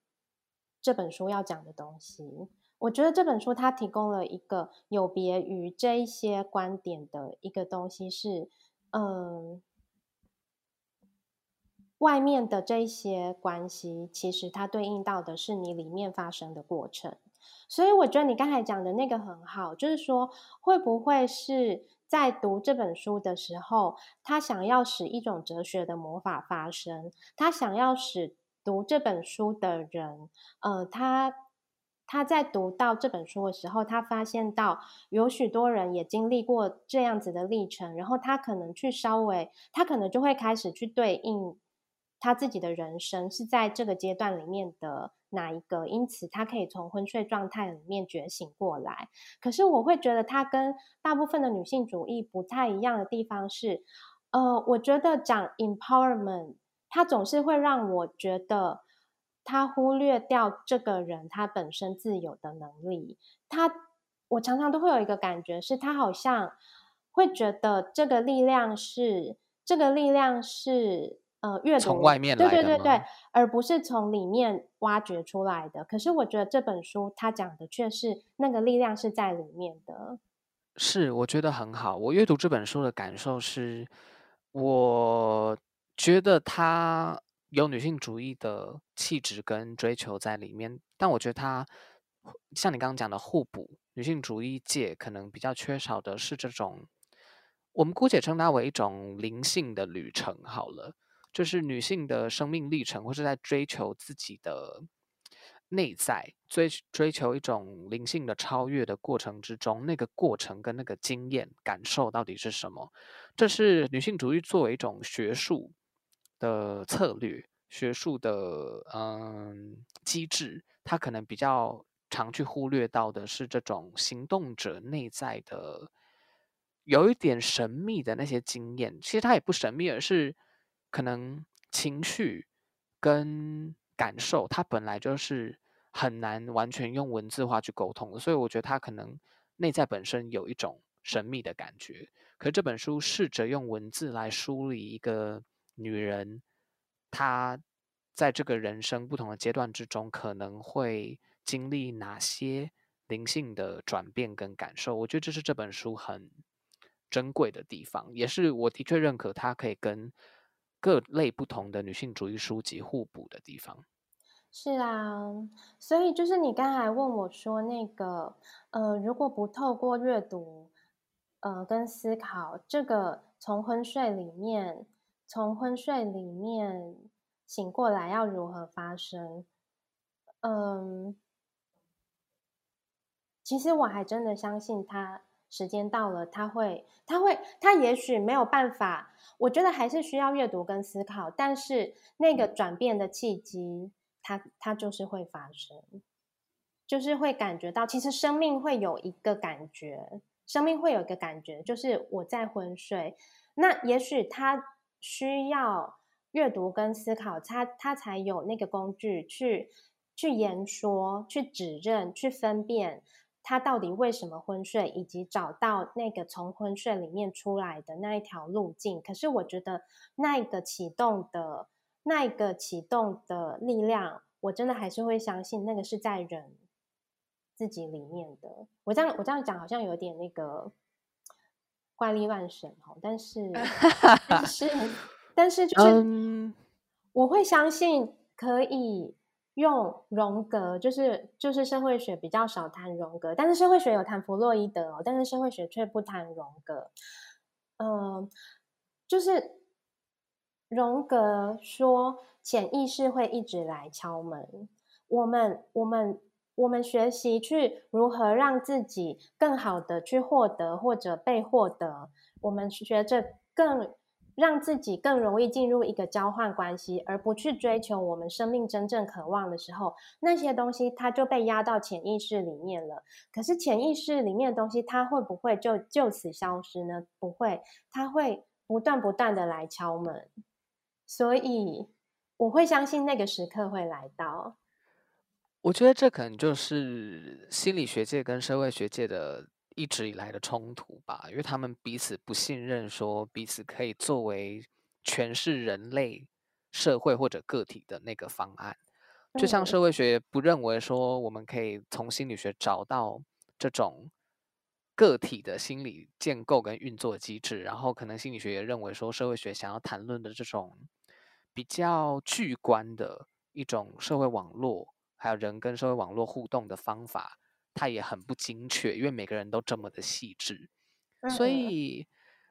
这本书要讲的东西。我觉得这本书它提供了一个有别于这一些观点的一个东西，是嗯，外面的这些关系，其实它对应到的是你里面发生的过程。所以我觉得你刚才讲的那个很好，就是说会不会是？在读这本书的时候，他想要使一种哲学的魔法发生。他想要使读这本书的人，呃，他他在读到这本书的时候，他发现到有许多人也经历过这样子的历程，然后他可能去稍微，他可能就会开始去对应他自己的人生是在这个阶段里面的。哪一个？因此，他可以从昏睡状态里面觉醒过来。可是，我会觉得他跟大部分的女性主义不太一样的地方是，呃，我觉得讲 empowerment，他总是会让我觉得他忽略掉这个人他本身自有的能力。他，我常常都会有一个感觉，是他好像会觉得这个力量是这个力量是呃阅读
从外面
对
来的
对对对
吗，
而不是从里面挖掘出来的。可是我觉得这本书它讲的却是那个力量是在里面的。
是，我觉得很好。我阅读这本书的感受是，我觉得它有女性主义的气质跟追求在里面，但我觉得它像你刚刚讲的互补，女性主义界可能比较缺少的是这种，我们姑且称它为一种灵性的旅程好了，就是女性的生命历程，或是在追求自己的内在，追追求一种灵性的超越的过程之中，那个过程跟那个经验感受到底是什么？这是女性主义作为一种学术的策略、学术的嗯机制，它可能比较常去忽略到的是这种行动者内在的有一点神秘的那些经验。其实它也不神秘，而是可能情绪跟感受，它本来就是很难完全用文字化去沟通的，所以我觉得它可能内在本身有一种神秘的感觉。可这本书试着用文字来梳理一个女人，她在这个人生不同的阶段之中，可能会经历哪些灵性的转变跟感受。我觉得这是这本书很珍贵的地方，也是我的确认可它可以跟各类不同的女性主义书籍互补的地方。
是啊，所以就是你刚才问我说那个，呃，如果不透过阅读，呃，跟思考，这个从昏睡里面，从昏睡里面醒过来要如何发生？嗯，其实我还真的相信他，时间到了，他会，他会，他也许没有办法，我觉得还是需要阅读跟思考，但是那个转变的契机，它它就是会发生，就是会感觉到，其实生命会有一个感觉，生命会有一个感觉，就是我在昏睡，那也许他需要阅读跟思考，他他才有那个工具去去言说、去指认、去分辨他到底为什么昏睡，以及找到那个从昏睡里面出来的那一条路径。可是我觉得那一个启动的那一个启动的力量，我真的还是会相信那个是在人自己里面的。我这样我这样讲好像有点那个怪力乱神哦，但是 但是但是就是
嗯，
我会相信可以用荣格，就是就是社会学比较少谈荣格，但是社会学有谈弗洛伊德哦，但是社会学却不谈荣格。嗯、就是荣格说潜意识会一直来敲门，我们我们我们学习去如何让自己更好的去获得或者被获得，我们学着更让自己更容易进入一个交换关系，而不去追求我们生命真正渴望的时候，那些东西它就被压到潜意识里面了。可是潜意识里面的东西，它会不会就就此消失呢？不会，它会不断不断的来敲门。所以我会相信那个时刻会来到。
我觉得这可能就是心理学界跟社会学界的一直以来的冲突吧，因为他们彼此不信任，说彼此可以作为诠释人类社会或者个体的那个方案。就像
嗯
社会学不认为说我们可以从心理学找到这种个体的心理建构跟运作机制，然后可能心理学也认为说社会学想要谈论的这种比较具观的一种社会网络，还有人跟社会网络互动的方法，它也很不精确，因为每个人都这么的细致。所
嗯
以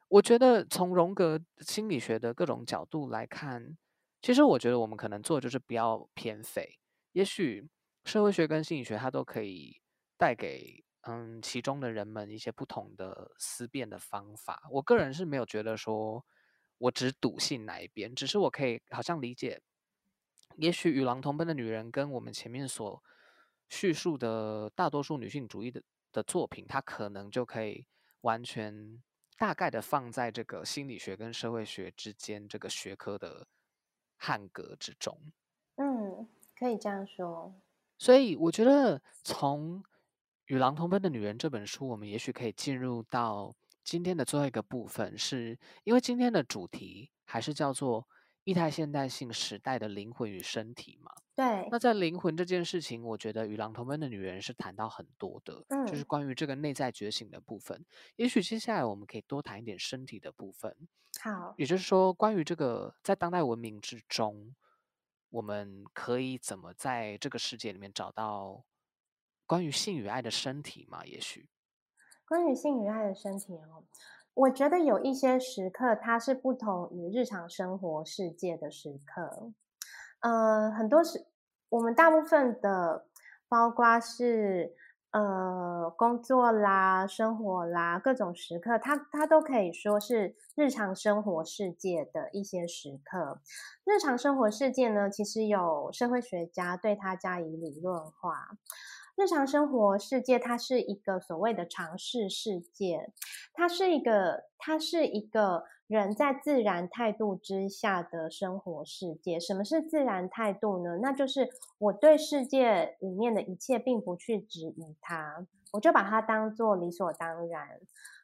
我觉得从荣格心理学的各种角度来看，其实我觉得我们可能做就是不要偏废。也许社会学跟心理学它都可以带给嗯其中的人们一些不同的思辨的方法。我个人是没有觉得说我只笃信哪一边，只是我可以好像理解，也许与狼同奔的女人跟我们前面所叙述的大多数女性主义的的作品，它可能就可以完全大概的放在这个心理学跟社会学之间这个学科的汉格之中。
嗯，可以这样说。
所以我觉得从与狼同奔的女人》这本书，我们也许可以进入到今天的最后一个部分，是因为今天的主题还是叫做异态现代性时代的灵魂与身体嘛。
对，
那在灵魂这件事情，我觉得《与狼同奔的女人》是谈到很多的，就是
嗯，
关于这个内在觉醒的部分。也许接下来我们可以多谈一点身体的部分，
好，
也就是说，关于这个在当代文明之中，我们可以怎么在这个世界里面找到关于性与爱的身体嘛？也许，
关于性与爱的身体哦，我觉得有一些时刻它是不同于日常生活世界的时刻。呃，很多时我们大部分的，包括是呃工作啦、生活啦各种时刻，它它都可以说是日常生活世界的一些时刻。日常生活世界呢，其实有社会学家对它加以理论化。日常生活世界，它是一个所谓的尝试世界，它是一个，它是一个人在自然态度之下的生活世界。什么是自然态度呢？那就是我对世界里面的一切并不去质疑它，我就把它当做理所当然。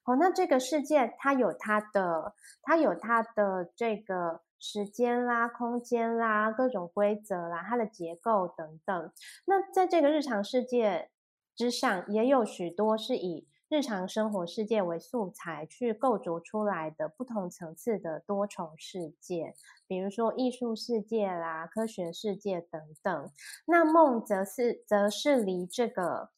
哦，那这个世界它有它的，它有它的这个时间啦、空间啦、各种规则啦、它的结构等等。那在这个日常世界之上，也有许多是以日常生活世界为素材去构筑出来的不同层次的多重世界，比如说艺术世界啦、科学世界等等。那梦则是则是离这个。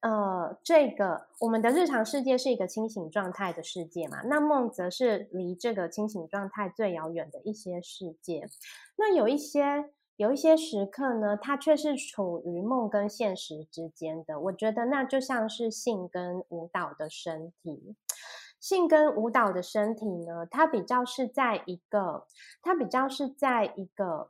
呃，这个我们的日常世界是一个清醒状态的世界嘛，那梦则是离这个清醒状态最遥远的一些世界。那有一些有一些时刻呢，它却是处于梦跟现实之间的。我觉得那就像是性跟舞蹈的身体，性跟舞蹈的身体呢，它比较是在一个，它比较是在一个。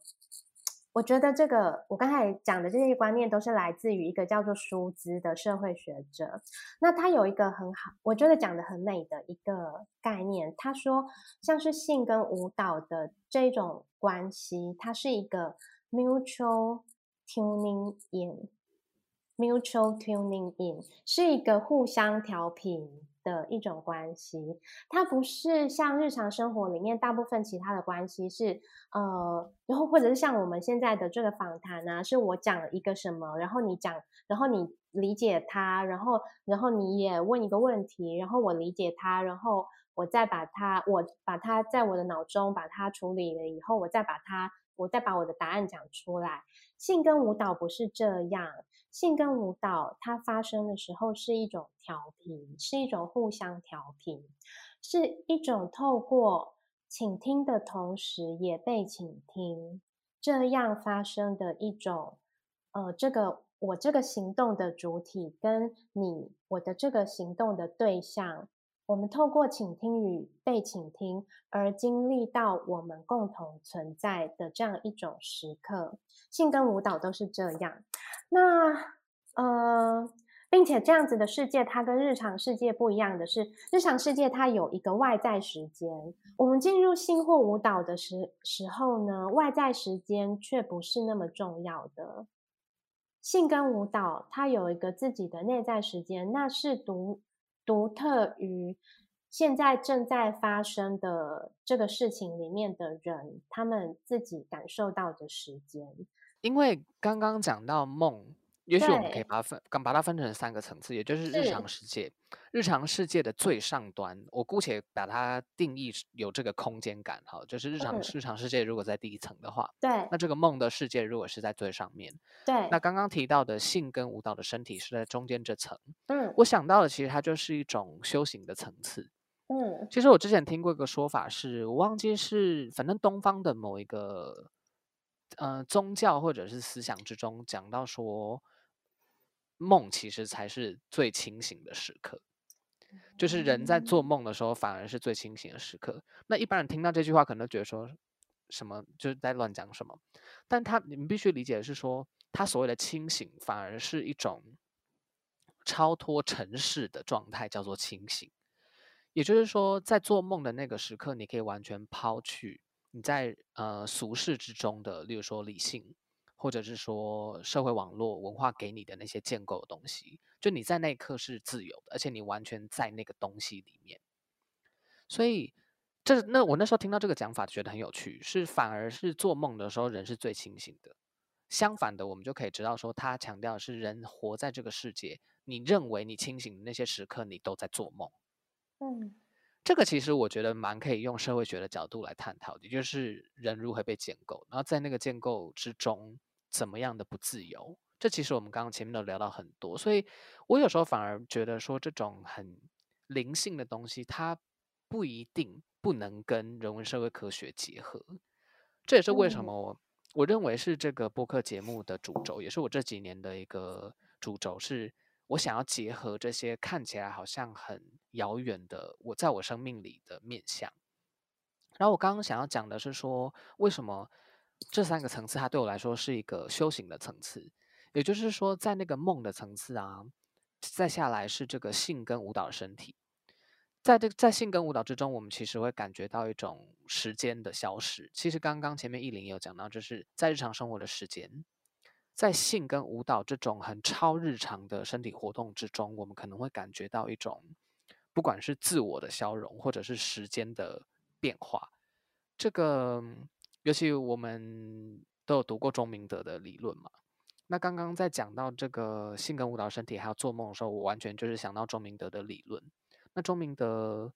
我觉得这个我刚才讲的这些观念都是来自于一个叫做舒兹的社会学者。那他有一个很好，我觉得讲的很美的一个概念。他说，像是性跟舞蹈的这种关系，它是一个 mutual tuning in，mutual tuning in 是一个互相调频的一种关系。它不是像日常生活里面大部分其他的关系是。呃，然后或者是像我们现在的这个访谈呢，是我讲了一个什么，然后你讲，然后你理解它，然后然后你也问一个问题，然后我理解它，然后我再把它，我把它在我的脑中把它处理了以后，我再把它，我再把我的答案讲出来。性跟舞蹈不是这样，性跟舞蹈它发生的时候是一种调频，是一种互相调频，是一种透过。倾听的同时也被倾听，这样发生的一种，呃，这个我这个行动的主体跟你我的这个行动的对象，我们透过倾听与被倾听而经历到我们共同存在的这样一种时刻。性跟舞蹈都是这样。那，呃。并且这样子的世界，它跟日常世界不一样的是，日常世界它有一个外在时间。我们进入性或舞蹈的时时候呢，外在时间却不是那么重要的。性跟舞蹈它有一个自己的内在时间，那是独独特于现在正在发生的这个事情里面的人，他们自己感受到的时间。
因为刚刚讲到梦。也许我们可以把它分，刚把它分成三个层次，也就是日常世界，日常世界的最上端，我姑且把它定义有这个空间感，哈，就是日常日常世界如果在第一层的话，
对，
那这个梦的世界如果是在最上面，
对，
那刚刚提到的性跟舞蹈的身体是在中间这层，
嗯，
我想到的其实它就是一种修行的层次，
嗯，
其实我之前听过一个说法，是我忘记是反正东方的某一个，呃，宗教或者是思想之中讲到说。梦其实才是最清醒的时刻，就是人在做梦的时候，反而是最清醒的时刻。那一般人听到这句话，可能觉得说什么就是在乱讲什么，但他你们必须理解的是说，他所谓的清醒，反而是一种超脱尘世的状态，叫做清醒。也就是说，在做梦的那个时刻，你可以完全抛去你在呃俗世之中的，例如说理性。或者是说社会网络文化给你的那些建构的东西，就你在那一刻是自由的，而且你完全在那个东西里面。所以，这那我那时候听到这个讲法，觉得很有趣，是反而是做梦的时候人是最清醒的。相反的，我们就可以知道说，他强调是人活在这个世界，你认为你清醒的那些时刻，你都在做梦。
嗯，
这个其实我觉得蛮可以用社会学的角度来探讨的，就是人如何被建构，然后在那个建构之中。怎么样的不自由？这其实我们刚刚前面都聊到很多，所以我有时候反而觉得说，这种很灵性的东西，它不一定不能跟人文社会科学结合。这也是为什么我我认为是这个播客节目的主轴，也是我这几年的一个主轴，是我想要结合这些看起来好像很遥远的我在我生命里的面相。然后我刚刚想要讲的是说，为什么？这三个层次，它对我来说是一个修行的层次，也就是说，在那个梦的层次啊，再下来是这个性跟舞蹈的身体，在这在性跟舞蹈之中，我们其实会感觉到一种时间的消失。其实刚刚前面艺林有讲到，就是在日常生活的时间，在性跟舞蹈这种很超日常的身体活动之中，我们可能会感觉到一种，不管是自我的消融，或者是时间的变化，这个。尤其我们都有读过钟明德的理论嘛，那刚刚在讲到这个性跟舞蹈身体还有做梦的时候，我完全就是想到钟明德的理论。那钟明德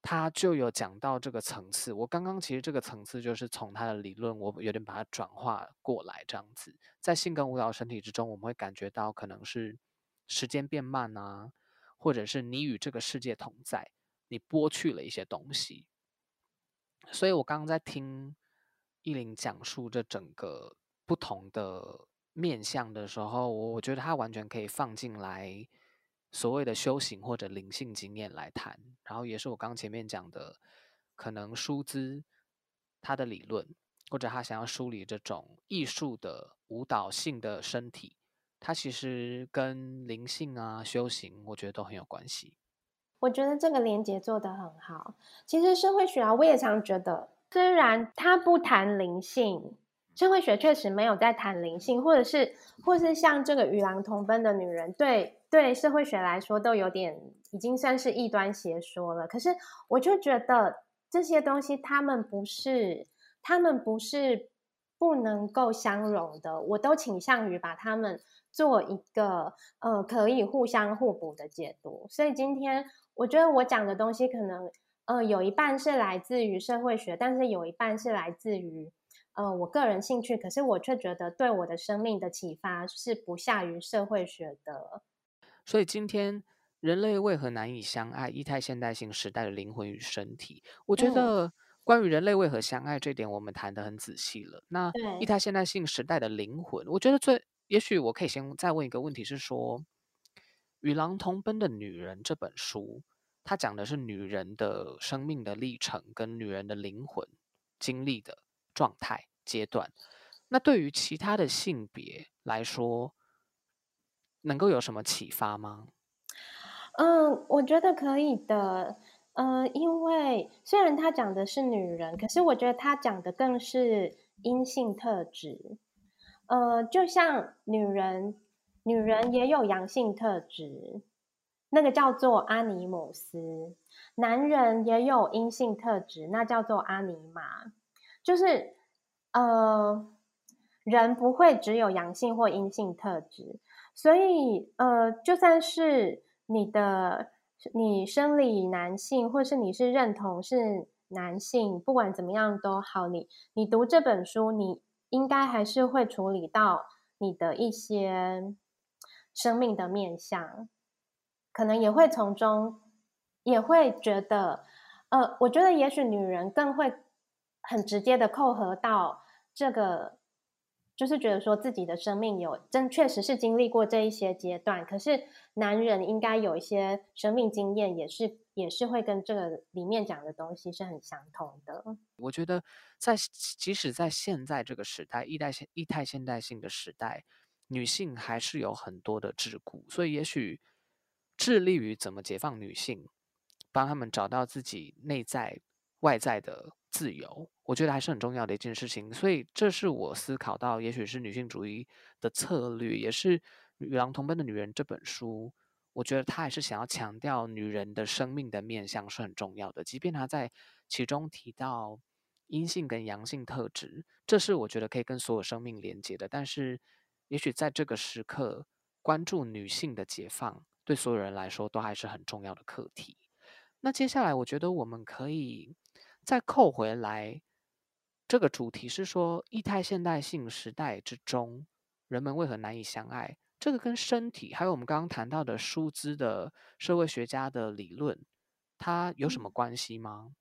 他就有讲到这个层次，我刚刚其实这个层次就是从他的理论，我有点把它转化过来这样子。在性跟舞蹈身体之中，我们会感觉到可能是时间变慢啊，或者是你与这个世界同在，你剥去了一些东西。所以我刚刚在听。依林讲述这整个不同的面相的时候，我我觉得他完全可以放进来所谓的修行或者灵性经验来谈，然后也是我刚前面讲的，可能舒兹他的理论，或者他想要梳理这种艺术的舞蹈性的身体，它其实跟灵性啊修行，我觉得都很有关系。
我觉得这个连接做得很好。其实社会学啊，我也常觉得。虽然他不谈灵性，社会学确实没有在谈灵性，或者是，或是像这个与狼同奔的女人，对对社会学来说都有点已经算是异端邪说了。可是我就觉得这些东西，他们不是，他们不是不能够相容的，我都倾向于把他们做一个呃可以互相互补的解读。所以今天我觉得我讲的东西可能。呃，有一半是来自于社会学，但是有一半是来自于呃我个人兴趣。可是我却觉得对我的生命的启发是不下于社会学的。
所以今天人类为何难以相爱？异态现代性时代的灵魂与身体。我觉得关于人类为何相爱这点，我们谈得很仔细了。那异态现代性时代的灵魂，我觉得最也许我可以先再问一个问题，是说《与狼同奔的女人》这本书。他讲的是女人的生命的历程，跟女人的灵魂经历的状态阶段。那对于其他的性别来说，能够有什么启发吗？
嗯，我觉得可以的。嗯，因为虽然他讲的是女人，可是我觉得他讲的更是阴性特质。呃，就像女人，女人也有阳性特质。那个叫做阿尼姆斯，男人也有阴性特质，那叫做阿尼玛，就是呃，人不会只有阳性或阴性特质，所以呃，就算是你的你生理男性，或是你是认同是男性，不管怎么样都好，你你读这本书，你应该还是会处理到你的一些生命的面相。可能也会从中，也会觉得，呃，我觉得也许女人更会很直接的扣合到这个，就是觉得说自己的生命有真确实是经历过这一些阶段，可是男人应该有一些生命经验，也是也是会跟这个里面讲的东西是很相同的。
我觉得在即使在现在这个时代，一代现一代现代性的时代，女性还是有很多的桎梏，所以也许。致力于怎么解放女性，帮他们找到自己内在、外在的自由，我觉得还是很重要的一件事情。所以这是我思考到，也许是女性主义的策略，也是《与狼同奔的女人》这本书，我觉得他还是想要强调女人的生命的面向是很重要的。即便他在其中提到阴性跟阳性特质，这是我觉得可以跟所有生命连接的。但是，也许在这个时刻，关注女性的解放，对所有人来说都还是很重要的课题。那接下来，我觉得我们可以。再扣回来，这个主题是说，异态现代性时代之中，人们为何难以相爱？这个跟身体，还有我们刚刚谈到的舒兹的社会学家的理论，它有什么关系吗？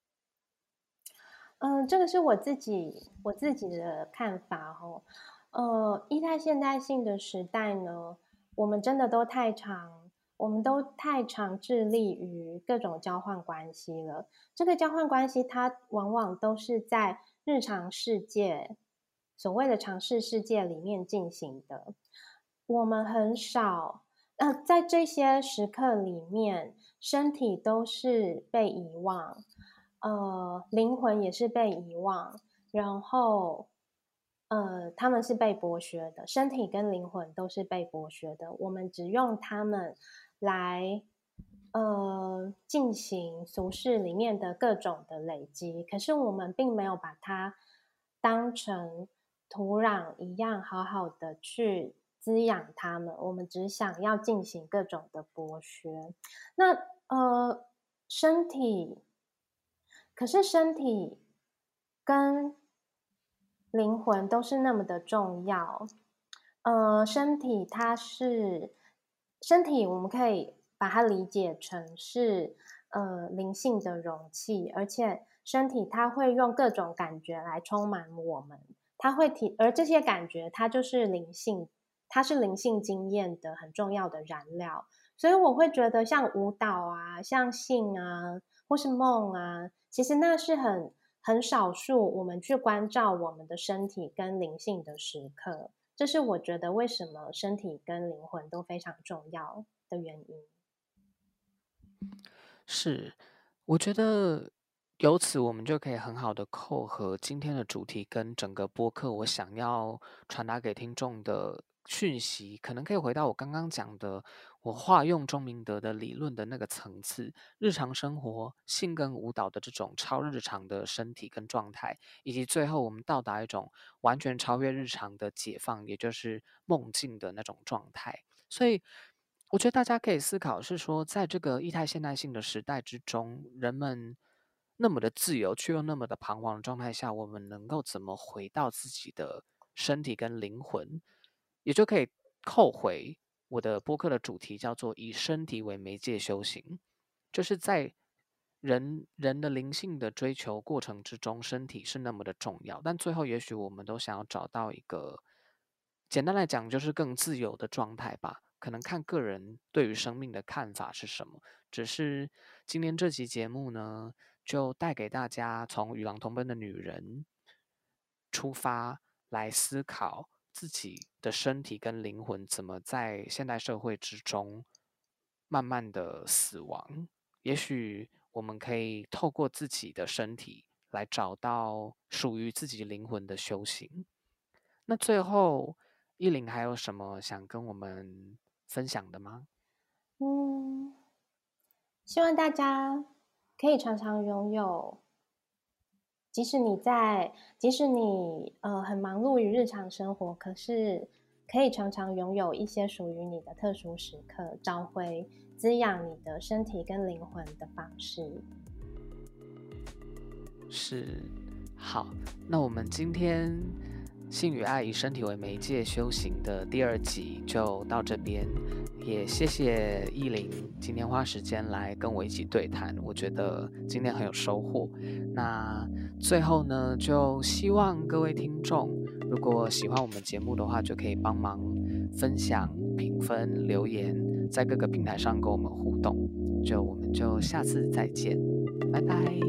嗯，这个是我自己我自己的看法哦。呃，异态现代性的时代呢，我们真的都太长。我们都太常致力于各种交换关系了。这个交换关系，它往往都是在日常世界，所谓的常识世界里面进行的。我们很少，呃，在这些时刻里面，身体都是被遗忘，呃，灵魂也是被遗忘，然后，呃，他们是被剥削的，身体跟灵魂都是被剥削的。我们只用他们。来，呃，进行俗世里面的各种的累积，可是我们并没有把它当成土壤一样，好好的去滋养它们。我们只想要进行各种的剥削。那呃，身体，可是身体跟灵魂都是那么的重要。呃，身体它是。身体，我们可以把它理解成是呃灵性的容器，而且身体它会用各种感觉来充满我们，它会提，而这些感觉它就是灵性，它是灵性经验的很重要的燃料。所以我会觉得，像舞蹈啊，像性啊，或是梦啊，其实那是很很少数我们去关照我们的身体跟灵性的时刻。这是我觉得为什么身体跟灵魂都非常重要的原因。
是，我觉得由此我们就可以很好的扣合今天的主题跟整个播客我想要传达给听众的讯息，可能可以回到我刚刚讲的。我化用钟明德的理论的那个层次，日常生活性跟舞蹈的这种超日常的身体跟状态，以及最后我们到达一种完全超越日常的解放，也就是梦境的那种状态。所以，我觉得大家可以思考是说，在这个异态现代性的时代之中，人们那么的自由却又那么的彷徨的状态下，我们能够怎么回到自己的身体跟灵魂，也就可以扣回。我的播客的主题叫做“以身体为媒介修行”，就是在人人的灵性的追求过程之中，身体是那么的重要。但最后，也许我们都想要找到一个简单来讲，就是更自由的状态吧。可能看个人对于生命的看法是什么。只是今天这期节目呢，就带给大家从与狼同奔的女人出发来思考。自己的身体跟灵魂怎么在现代社会之中慢慢的死亡？也许我们可以透过自己的身体来找到属于自己灵魂的修行。那最后，依林还有什么想跟我们分享的吗？
嗯，希望大家可以常常拥有。即使你在，即使你呃很忙碌于日常生活，可是可以常常拥有一些属于你的特殊时刻，找回滋养你的身体跟灵魂的方式。
是，好，那我们今天性与爱以身体为媒介修行的第二集就到这边。也谢谢意林今天花时间来跟我一起对谈，我觉得今天很有收获。那最后呢，就希望各位听众，如果喜欢我们节目的话，就可以帮忙分享、评分、留言，在各个平台上跟我们互动。就我们就下次再见，拜拜。